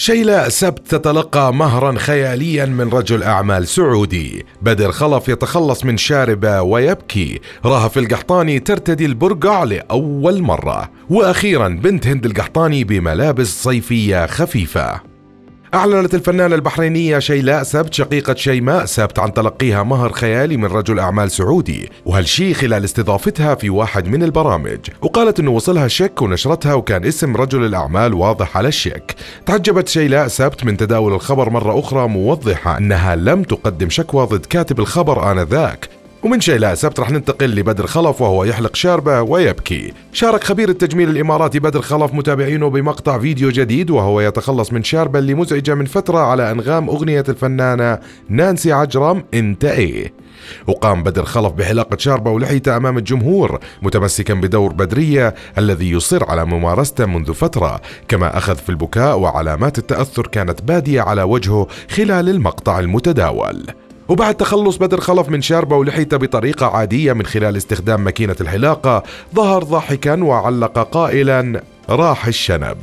شيلاء سبت تتلقى مهرا خياليا من رجل أعمال سعودي، بدر خلف يتخلص من شاربه ويبكي، رهف القحطاني ترتدي البرقع لأول مرة، وأخيرا بنت هند القحطاني بملابس صيفية خفيفة. أعلنت الفنانة البحرينية شيلاء سبت شقيقة شيماء سبت عن تلقيها مهر خيالي من رجل أعمال سعودي وهالشي خلال استضافتها في واحد من البرامج؟ وقالت أنه وصلها شيك ونشرتها وكان اسم رجل الأعمال واضح على الشيك. تعجبت شيلاء سبت من تداول الخبر مرة أخرى موضحة أنها لم تقدم شكوى ضد كاتب الخبر آنذاك ومن شيء لا سبت رح ننتقل لبدر خلف وهو يحلق شاربه ويبكي. شارك خبير التجميل الإماراتي بدر خلف متابعينه بمقطع فيديو جديد وهو يتخلص من شاربه اللي مزعجة من فترة على أنغام أغنية الفنانة نانسي عجرم انت إيه وقام بدر خلف بحلاقة شاربة ولحيته أمام الجمهور متمسكا بدور بدرية الذي يصر على ممارسته منذ فترة كما أخذ في البكاء وعلامات التأثر كانت بادية على وجهه خلال المقطع المتداول. وبعد تخلص بدر خلف من شاربة ولحيته بطريقة عادية من خلال استخدام ماكينة الحلاقة ظهر ضاحكا وعلق قائلا راح الشنب.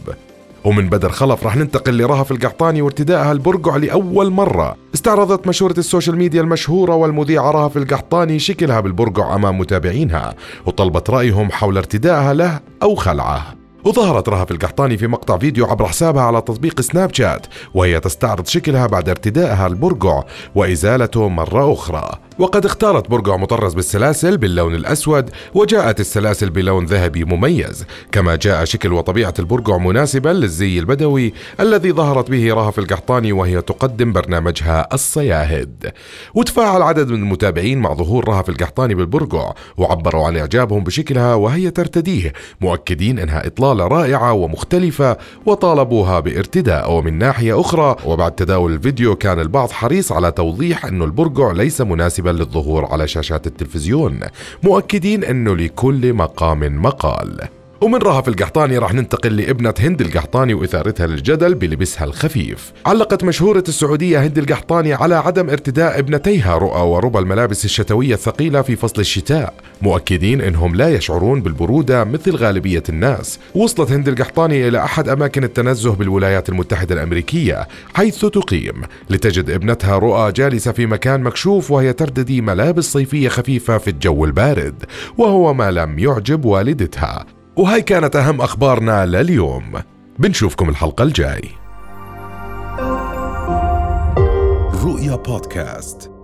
ومن بدر خلف رح ننتقل لرهف القحطاني وارتدائها البرقع لأول مرة. استعرضت مشهورة السوشيال ميديا المشهورة والمذيعة رهف القحطاني شكلها بالبرقع أمام متابعينها وطلبت رأيهم حول ارتدائها له أو خلعه. وظهرت رهف القحطاني في مقطع فيديو عبر حسابها على تطبيق Snapchat وهي تستعرض شكلها بعد ارتدائها البرقع وإزالته مرة أخرى. وقد اختارت برقع مطرز بالسلاسل باللون الأسود وجاءت السلاسل بلون ذهبي مميز. كما جاء شكل وطبيعة البرقع مناسبا للزي البدوي الذي ظهرت به رهف القحطاني وهي تقدم برنامجها الصياهد. وتفاعل عدد من المتابعين مع ظهور رهف القحطاني بالبرقع وعبروا عن إعجابهم بشكلها وهي ترتديه مؤكدين أنها إطلالة رائعة ومختلفة وطالبوها بارتداء. ومن ناحية أخرى وبعد تداول الفيديو كان البعض حريص على توضيح أن البرقع ليس مناسبا للظهور على شاشات التلفزيون مؤكدين أنه لكل مقام مقال. ومن رهف القحطاني راح ننتقل لابنة هند القحطاني وإثارتها للجدل بلبسها الخفيف. علقت مشهورة السعودية هند القحطاني على عدم ارتداء ابنتيها رؤى وربى الملابس الشتوية الثقيلة في فصل الشتاء مؤكدين أنهم لا يشعرون بالبرودة مثل غالبية الناس. وصلت هند القحطاني إلى أحد أماكن التنزه بالولايات المتحدة الأمريكية حيث تقيم. لتجد ابنتها رؤى جالسة في مكان مكشوف وهي ترتدي ملابس صيفية خفيفة في الجو البارد وهو ما لم يعجب والدتها. وهاي كانت أهم أخبارنا لليوم. بنشوفكم الحلقة الجاي. رؤيا بودكاست.